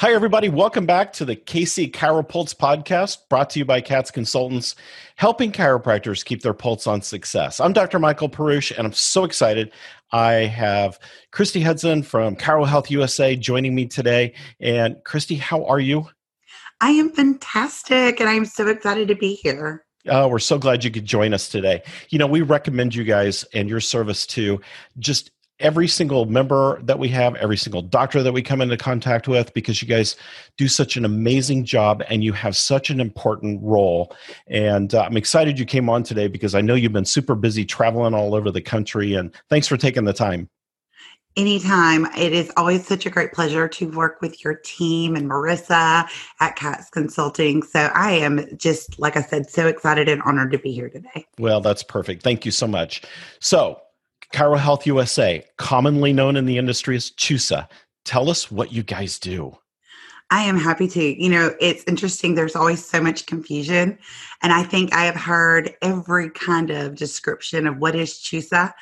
Hi, everybody. Welcome back to the KC Chiropulse podcast brought to you by CATS Consultants, helping chiropractors keep their pulse on success. I'm Dr. Michael Perush, and I'm so excited. I have Christy Hudson from Chiro Health USA joining me today. And Christy, how are you? I am fantastic, and I'm so excited to be here. Oh, we're so glad you could join us today. You know, we recommend you guys and your service to just every single member that we have, every single doctor that we come into contact with, because you guys do such an amazing job and you have such an important role. And uh, I'm excited you came on today because I know you've been super busy traveling all over the country. And thanks for taking the time. Anytime. It is always such a great pleasure to work with your team and Marissa at CATS Consulting. So I am just, like I said, so excited and honored to be here today. Well, that's perfect. Thank you so much. So, Chiro Health USA, commonly known in the industry as CHUSA. Tell us what you guys do. I am happy to. You know, it's interesting. There's always so much confusion. And I think I have heard every kind of description of what is CHUSA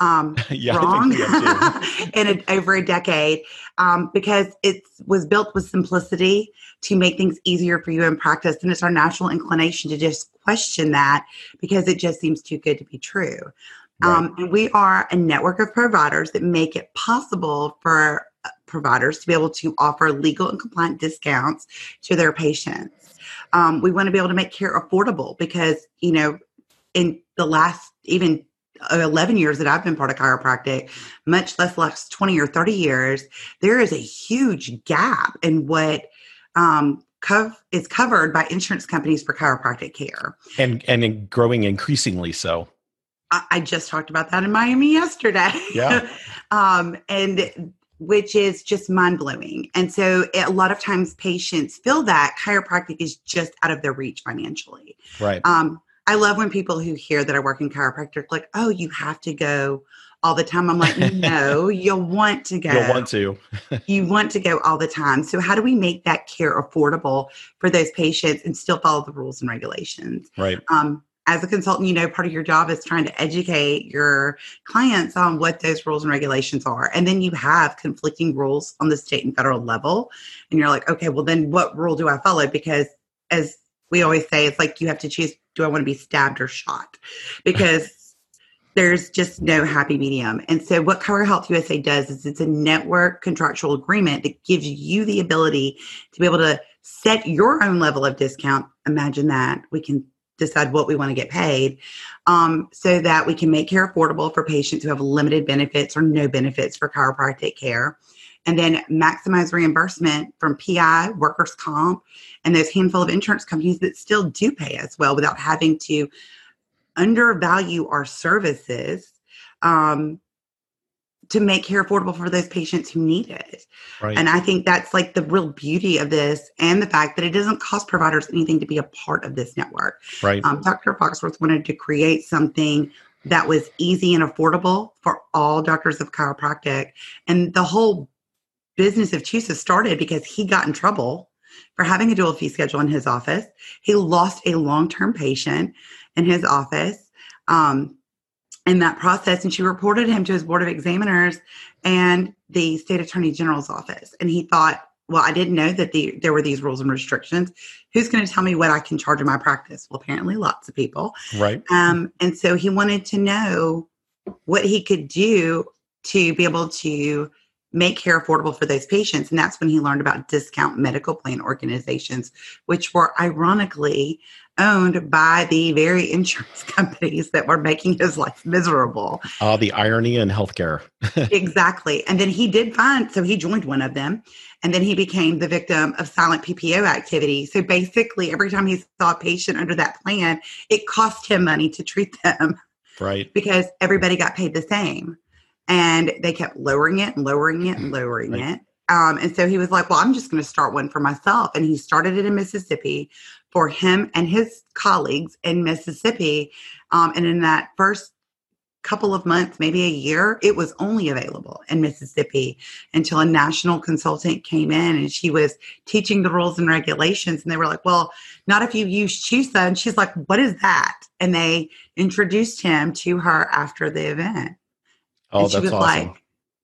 um, yeah, wrong in a, over a decade um, because it was built with simplicity to make things easier for you in practice. And it's our natural inclination to just question that because it just seems too good to be true. Right. Um, and we are a network of providers that make it possible for uh, providers to be able to offer legal and compliant discounts to their patients. Um, we want to be able to make care affordable because, you know, in the last even 11 years that I've been part of chiropractic, much less last 20 or 30 years, there is a huge gap in what um, cov- is covered by insurance companies for chiropractic care. And, and growing increasingly so. I just talked about that in Miami yesterday. Yeah. um, and which is just mind blowing. And so a lot of times patients feel that chiropractic is just out of their reach financially. Right. Um, I love when people who hear that I work in chiropractic like, oh, you have to go all the time. I'm like, no, you'll want to go. You'll want to. you want to go all the time. So how do we make that care affordable for those patients and still follow the rules and regulations? Right. Um, as a consultant, you know, part of your job is trying to educate your clients on what those rules and regulations are. And then you have conflicting rules on the state and federal level. And you're like, okay, well, then what rule do I follow? Because as we always say, it's like you have to choose do I want to be stabbed or shot? Because there's just no happy medium. And so, what Chiro Health USA does is it's a network contractual agreement that gives you the ability to be able to set your own level of discount. Imagine that. We can decide what we want to get paid um, so that we can make care affordable for patients who have limited benefits or no benefits for chiropractic care and then maximize reimbursement from pi workers comp and those handful of insurance companies that still do pay us well without having to undervalue our services um, to make care affordable for those patients who need it. Right. And I think that's like the real beauty of this and the fact that it doesn't cost providers anything to be a part of this network. Right. Um, Dr. Foxworth wanted to create something that was easy and affordable for all doctors of chiropractic. And the whole business of CHUSA started because he got in trouble for having a dual fee schedule in his office. He lost a long term patient in his office. Um, in that process and she reported him to his board of examiners and the state attorney general's office. And he thought well i didn't know that the, there were these rules and restrictions. Who's going to tell me what i can charge in my practice? Well apparently lots of people. Right. Um, and so he wanted to know what he could do to be able to make care affordable for those patients and that's when he learned about discount medical plan organizations which were ironically owned by the very insurance companies that were making his life miserable. Uh, the irony in healthcare. exactly. And then he did find, so he joined one of them, and then he became the victim of silent PPO activity. So basically, every time he saw a patient under that plan, it cost him money to treat them. Right. Because everybody got paid the same. And they kept lowering it and lowering it and lowering right. it. Um, and so he was like, Well, I'm just going to start one for myself. And he started it in Mississippi for him and his colleagues in Mississippi. Um, and in that first couple of months, maybe a year, it was only available in Mississippi until a national consultant came in and she was teaching the rules and regulations. And they were like, Well, not if you use CHUSA. And she's like, What is that? And they introduced him to her after the event. Oh, and she that's was awesome. like,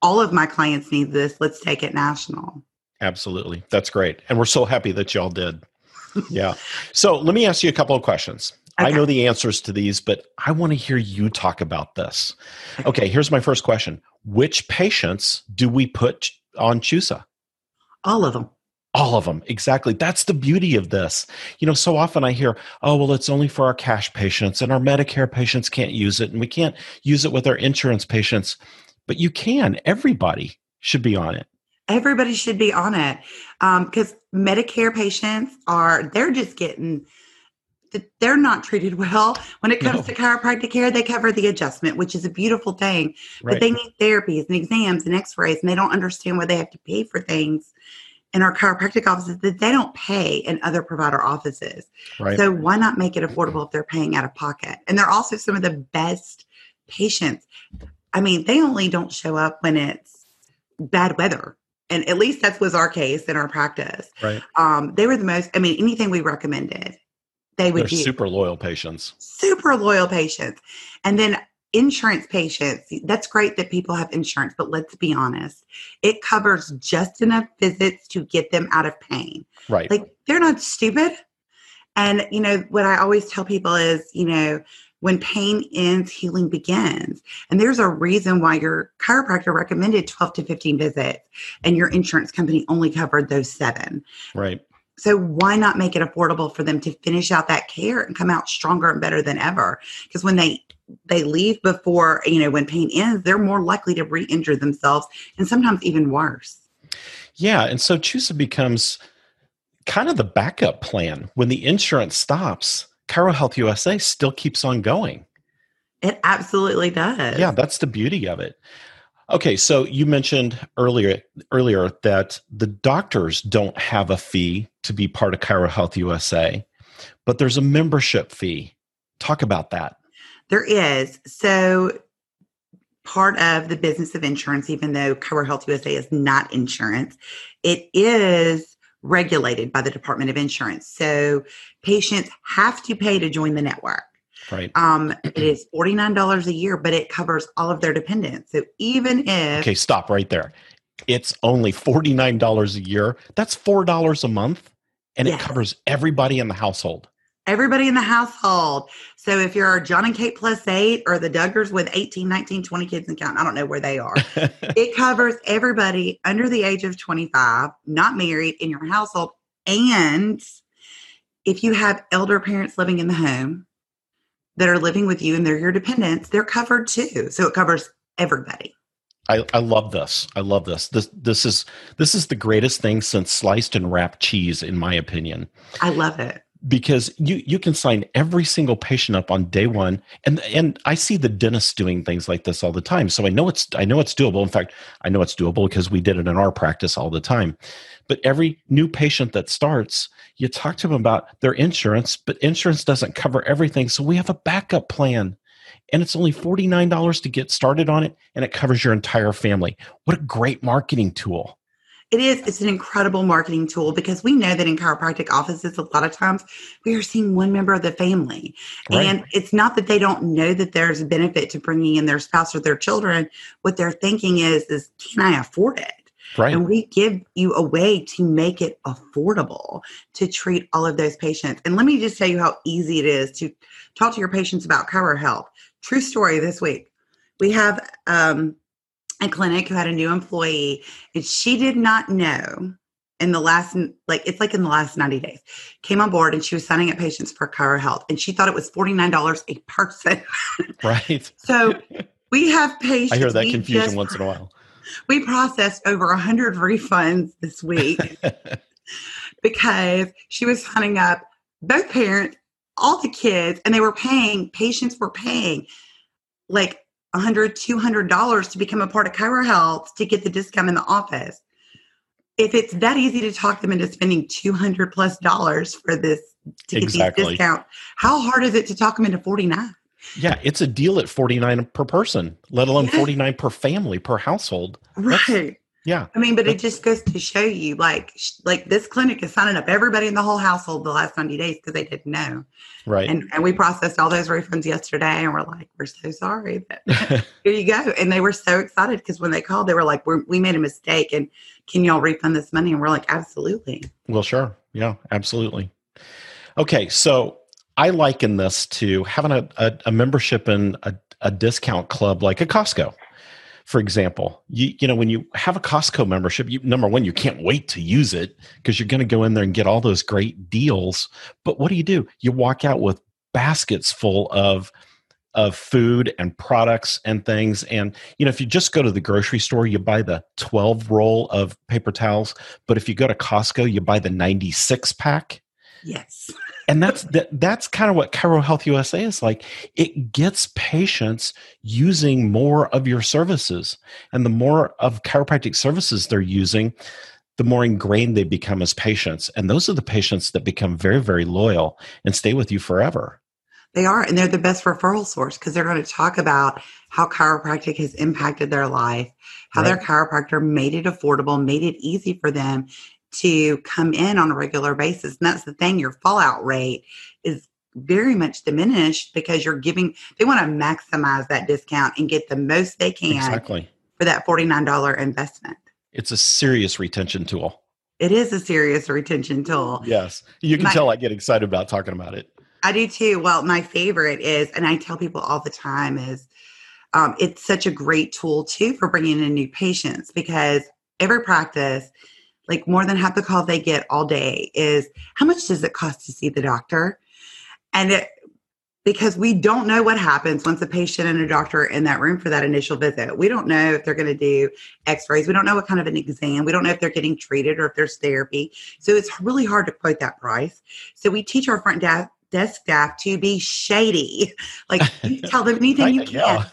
all of my clients need this. Let's take it national. Absolutely. That's great. And we're so happy that y'all did. yeah. So let me ask you a couple of questions. Okay. I know the answers to these, but I want to hear you talk about this. Okay, here's my first question. Which patients do we put on CHUSA? All of them. All of them. Exactly. That's the beauty of this. You know, so often I hear, oh, well, it's only for our cash patients and our Medicare patients can't use it and we can't use it with our insurance patients. But you can. Everybody should be on it. Everybody should be on it because um, Medicare patients are, they're just getting, they're not treated well when it comes no. to chiropractic care they cover the adjustment which is a beautiful thing right. but they need therapies and exams and x-rays and they don't understand why they have to pay for things in our chiropractic offices that they don't pay in other provider offices. Right. So why not make it affordable if they're paying out of pocket? And they're also some of the best patients. I mean, they only don't show up when it's bad weather. And at least that was our case in our practice. Right. Um, they were the most, I mean, anything we recommended, they would They're do. super loyal patients. Super loyal patients. And then insurance patients, that's great that people have insurance, but let's be honest, it covers just enough visits to get them out of pain. Right. Like they're not stupid. And, you know, what I always tell people is, you know, when pain ends, healing begins. And there's a reason why your chiropractor recommended 12 to 15 visits and your insurance company only covered those seven. Right. So why not make it affordable for them to finish out that care and come out stronger and better than ever? Because when they they leave before, you know, when pain ends, they're more likely to re injure themselves and sometimes even worse. Yeah. And so CHUSA becomes kind of the backup plan. When the insurance stops, Chiro Health USA still keeps on going. It absolutely does. Yeah, that's the beauty of it. Okay, so you mentioned earlier earlier that the doctors don't have a fee to be part of Chiro Health USA, but there's a membership fee. Talk about that. There is. So part of the business of insurance, even though Chiro Health USA is not insurance, it is regulated by the Department of Insurance. So patients have to pay to join the network. Right. Um, it is $49 a year, but it covers all of their dependents. So even if. Okay, stop right there. It's only $49 a year. That's $4 a month, and yes. it covers everybody in the household everybody in the household. So if you're John and Kate plus eight or the Duggars with 18, 19, 20 kids and count, I don't know where they are. it covers everybody under the age of 25, not married in your household. And if you have elder parents living in the home that are living with you and they're your dependents, they're covered too. So it covers everybody. I, I love this. I love this. This this is this is the greatest thing since sliced and wrapped cheese, in my opinion. I love it because you you can sign every single patient up on day one. And and I see the dentists doing things like this all the time. So I know it's I know it's doable. In fact I know it's doable because we did it in our practice all the time. But every new patient that starts you talk to them about their insurance but insurance doesn't cover everything. So we have a backup plan and it's only $49 to get started on it and it covers your entire family. What a great marketing tool it is it's an incredible marketing tool because we know that in chiropractic offices a lot of times we are seeing one member of the family right. and it's not that they don't know that there's a benefit to bringing in their spouse or their children what they're thinking is is can i afford it Right. And we give you a way to make it affordable to treat all of those patients. And let me just tell you how easy it is to talk to your patients about Chiro Health. True story this week. We have um, a clinic who had a new employee and she did not know in the last like it's like in the last 90 days came on board and she was signing up patients for Chiro Health and she thought it was $49 a person. Right. So we have patients i hear that confusion just, once in a while. we processed over 100 refunds this week because she was signing up both parents all the kids and they were paying patients were paying like 100 $200 to become a part of Chiro Health to get the discount in the office. If it's that easy to talk them into spending 200 plus dollars for this to get exactly. these discounts, how hard is it to talk them into 49? Yeah, it's a deal at 49 per person, let alone yes. 49 per family per household. Right. That's, yeah. I mean, but it just goes to show you like like this clinic is signing up everybody in the whole household the last 90 days because they didn't know. Right. And and we processed all those refunds yesterday and we're like, we're so sorry. But here you go. And they were so excited because when they called, they were like, we we made a mistake. And can y'all refund this money? And we're like, absolutely. Well, sure. Yeah, absolutely. Okay, so I liken this to having a, a, a membership in a, a discount club like a Costco for example you you know when you have a costco membership you number one you can't wait to use it because you're going to go in there and get all those great deals. But what do you do? You walk out with baskets full of of food and products and things. And you know if you just go to the grocery store you buy the 12 roll of paper towels. But if you go to costco you buy the 96 pack. Yes and that's that, that's kind of what Chiro Health USA is like. It gets patients using more of your services, and the more of chiropractic services they're using, the more ingrained they become as patients. And those are the patients that become very, very loyal and stay with you forever. They are, and they're the best referral source because they're going to talk about how chiropractic has impacted their life, how right. their chiropractor made it affordable, made it easy for them, to come in on a regular basis. And that's the thing, your fallout rate is very much diminished because you're giving, they want to maximize that discount and get the most they can exactly. for that $49 investment. It's a serious retention tool. It is a serious retention tool. Yes. You can my, tell I get excited about talking about it. I do too. Well, my favorite is, and I tell people all the time, is um, it's such a great tool too for bringing in new patients because every practice like more than half the call they get all day is how much does it cost to see the doctor? And it, because we don't know what happens once a patient and a doctor are in that room for that initial visit. We don't know if they're going to do x rays. We don't know what kind of an exam. We don't know if they're getting treated or if there's therapy. So it's really hard to quote that price. So we teach our front desk, desk staff to be shady. Like tell them anything you can, yeah.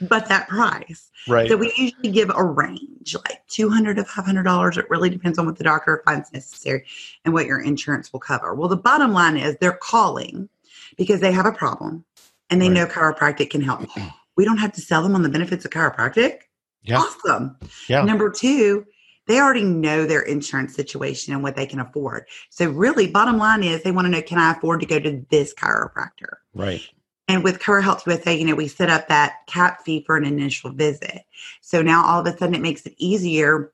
but that price. Right. So we usually give a range, like two hundred to five hundred dollars. It really depends on what the doctor finds necessary and what your insurance will cover. Well, the bottom line is they're calling because they have a problem and they right. know chiropractic can help. We don't have to sell them on the benefits of chiropractic. Yeah. Awesome. Yeah. Number two, they already know their insurance situation and what they can afford. So really, bottom line is they want to know, can I afford to go to this chiropractor? Right. And with Chiro Health USA, you know, we set up that cap fee for an initial visit. So now all of a sudden it makes it easier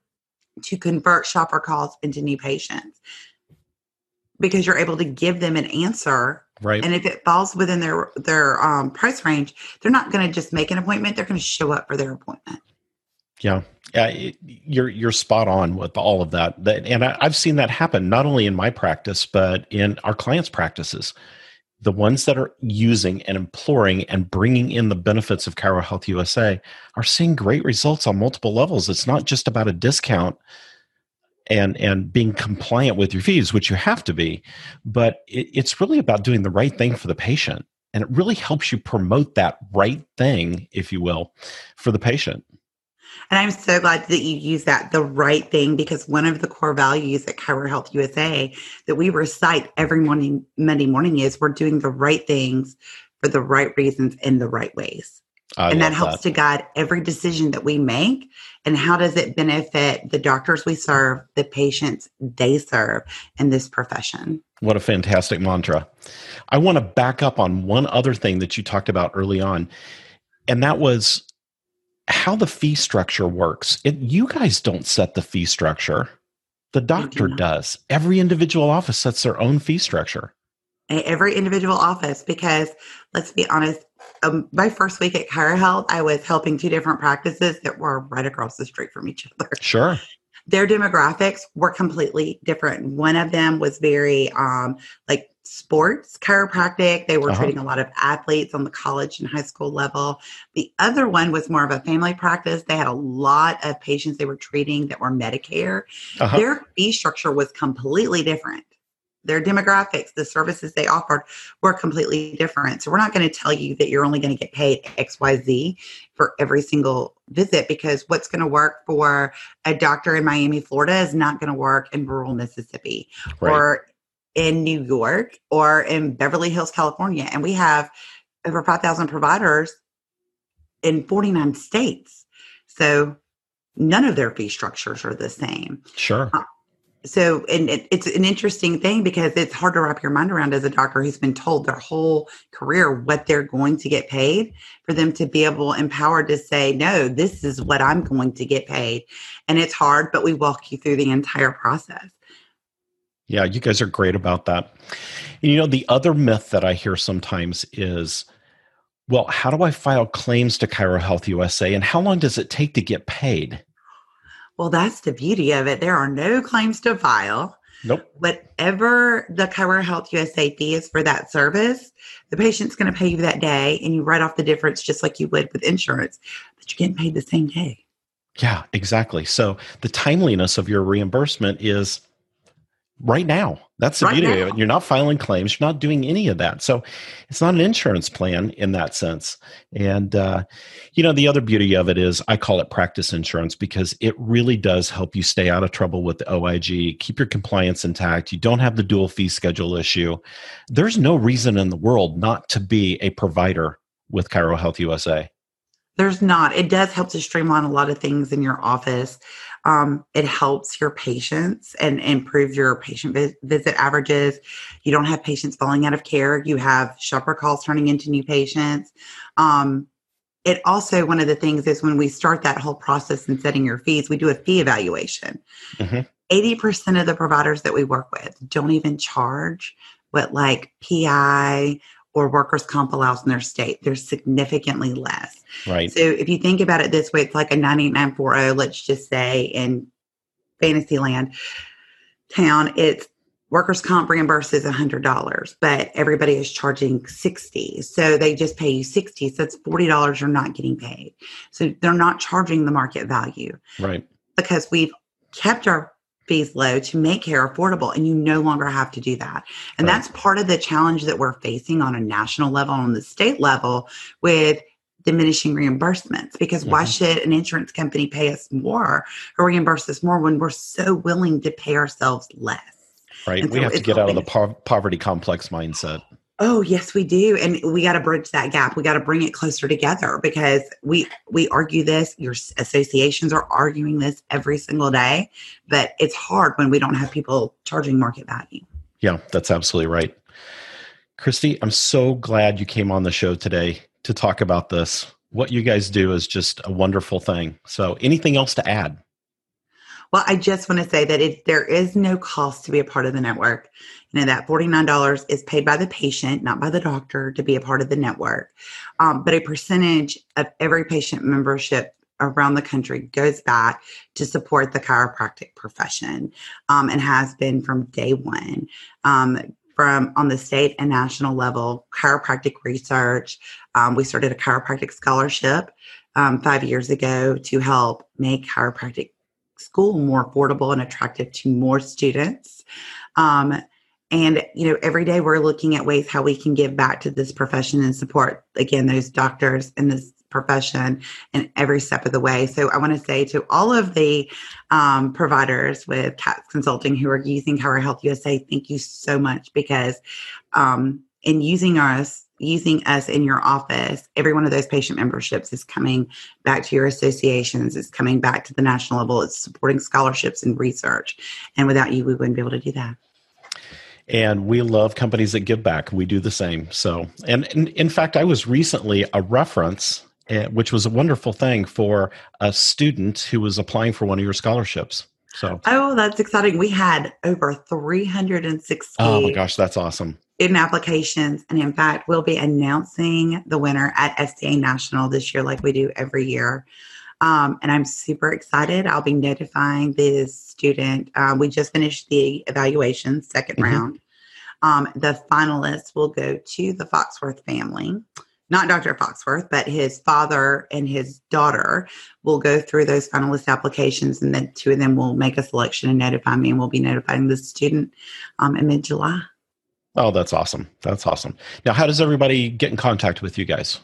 to convert shopper calls into new patients because you're able to give them an answer. Right. And if it falls within their their um, price range, they're not going to just make an appointment. They're going to show up for their appointment. Yeah, yeah, you're you're spot on with all of that. that and I, I've seen that happen not only in my practice but in our clients' practices the ones that are using and imploring and bringing in the benefits of Chiro Health USA are seeing great results on multiple levels. It's not just about a discount and and being compliant with your fees, which you have to be, but it, it's really about doing the right thing for the patient, and it really helps you promote that right thing, if you will, for the patient. And I'm so glad that you use that the right thing because one of the core values at Chiro Health USA that we recite every morning, Monday morning is we're doing the right things for the right reasons in the right ways. I and that helps that. to guide every decision that we make. And how does it benefit the doctors we serve, the patients they serve in this profession? What a fantastic mantra. I want to back up on one other thing that you talked about early on, and that was how the fee structure works. It, you guys don't set the fee structure. The doctor do does. Every individual office sets their own fee structure. Every individual office, because let's be honest, um, my first week at Chiro Health, I was helping two different practices that were right across the street from each other. Sure. Their demographics were completely different. One of them was very um, like sports chiropractic. They were uh-huh. treating a lot of athletes on the college and high school level. The other one was more of a family practice. They had a lot of patients they were treating that were Medicare. Uh-huh. Their fee structure was completely different. Their demographics, the services they offered were completely different. So we're not going to tell you that you're only going to get paid XYZ for every single visit because what's going to work for a doctor in Miami, Florida is not going to work in rural Mississippi right. or in New York or in Beverly Hills, California. And we have over 5,000 providers in 49 states. So none of their fee structures are the same. Sure. Uh, so and it, it's an interesting thing because it's hard to wrap your mind around as a doctor who's been told their whole career what they're going to get paid for them to be able empowered to say no this is what i'm going to get paid and it's hard but we walk you through the entire process yeah you guys are great about that you know the other myth that i hear sometimes is well how do i file claims to chiro health usa and how long does it take to get paid well, that's the beauty of it. There are no claims to file. Nope. Whatever the Chiro Health USA fee is for that service, the patient's going to pay you that day, and you write off the difference just like you would with insurance, but you're getting paid the same day. Yeah, exactly. So the timeliness of your reimbursement is right now. That's the right beauty now. of it. You're not filing claims. You're not doing any of that. So it's not an insurance plan in that sense. And, uh, you know, the other beauty of it is I call it practice insurance because it really does help you stay out of trouble with the OIG, keep your compliance intact. You don't have the dual fee schedule issue. There's no reason in the world not to be a provider with Chiro Health USA. There's not. It does help to streamline a lot of things in your office. Um, it helps your patients and improve your patient vi- visit averages. You don't have patients falling out of care. You have shopper calls turning into new patients. Um, it also, one of the things is when we start that whole process and setting your fees, we do a fee evaluation. Mm-hmm. 80% of the providers that we work with don't even charge what like PI or workers' comp allows in their state. They're significantly less. Right. So if you think about it this way, it's like a 98940, let's just say in Fantasyland town, it's workers' comp reimburses $100, but everybody is charging 60. So they just pay you 60. So it's $40 you're not getting paid. So they're not charging the market value. Right. Because we've kept our fees low to make care affordable and you no longer have to do that and right. that's part of the challenge that we're facing on a national level on the state level with diminishing reimbursements because mm-hmm. why should an insurance company pay us more or reimburse us more when we're so willing to pay ourselves less right we have to get out of the po- poverty complex mindset Oh, yes, we do. And we got to bridge that gap. We got to bring it closer together because we we argue this, your associations are arguing this every single day, but it's hard when we don't have people charging market value. Yeah, that's absolutely right. Christy, I'm so glad you came on the show today to talk about this. What you guys do is just a wonderful thing. So, anything else to add? Well, I just want to say that it, there is no cost to be a part of the network. You know, that $49 is paid by the patient, not by the doctor, to be a part of the network. Um, but a percentage of every patient membership around the country goes back to support the chiropractic profession um, and has been from day one. Um, from on the state and national level, chiropractic research. Um, we started a chiropractic scholarship um, five years ago to help make chiropractic school more affordable and attractive to more students. Um, and you know, every day we're looking at ways how we can give back to this profession and support again those doctors in this profession in every step of the way. So I want to say to all of the um, providers with CATS Consulting who are using Chiro Health USA, thank you so much because um, in using us using us in your office, every one of those patient memberships is coming back to your associations, it's coming back to the national level, it's supporting scholarships and research. And without you, we wouldn't be able to do that. And we love companies that give back. We do the same. So, and, and in fact, I was recently a reference, uh, which was a wonderful thing for a student who was applying for one of your scholarships. So, oh, that's exciting. We had over 360. Oh my gosh, that's awesome student applications. And in fact, we'll be announcing the winner at SDA National this year, like we do every year. Um, and I'm super excited. I'll be notifying the student. Uh, we just finished the evaluation, 2nd mm-hmm. round. Um, the finalists will go to the Foxworth family. Not Dr. Foxworth, but his father and his daughter will go through those finalist applications, and then two of them will make a selection and notify me, and we'll be notifying the student um, in mid July. Oh, that's awesome. That's awesome. Now, how does everybody get in contact with you guys?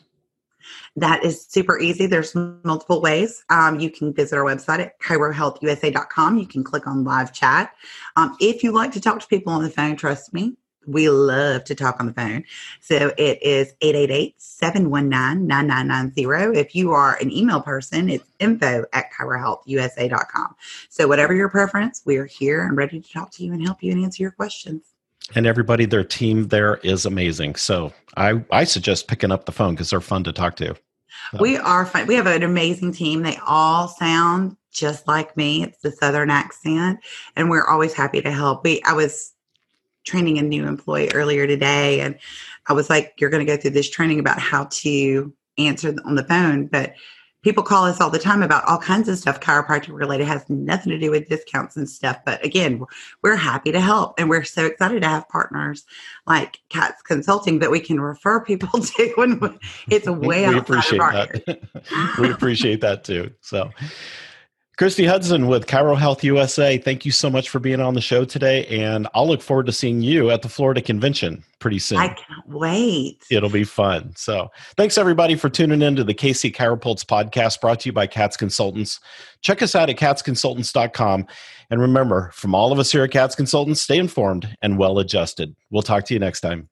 That is super easy. There's multiple ways. Um, you can visit our website at chirohealthusa.com. You can click on live chat. Um, if you like to talk to people on the phone, trust me, we love to talk on the phone. So it is 888-719-9990. If you are an email person, it's info at chirohealthusa.com. So whatever your preference, we are here and ready to talk to you and help you and answer your questions. And everybody, their team there is amazing. So I, I suggest picking up the phone because they're fun to talk to. We are fun. We have an amazing team. They all sound just like me. It's the Southern accent, and we're always happy to help. We I was training a new employee earlier today, and I was like, "You're going to go through this training about how to answer on the phone," but people call us all the time about all kinds of stuff. Chiropractic related has nothing to do with discounts and stuff but again we're happy to help and we're so excited to have partners like cats consulting that we can refer people to when it's a way we appreciate that. we appreciate that too. So Christy Hudson with Chiro Health USA, thank you so much for being on the show today. And I'll look forward to seeing you at the Florida convention pretty soon. I can't wait. It'll be fun. So thanks everybody for tuning in to the KC Chiropulse podcast brought to you by Cats Consultants. Check us out at catsconsultants.com. And remember, from all of us here at Cats Consultants, stay informed and well adjusted. We'll talk to you next time.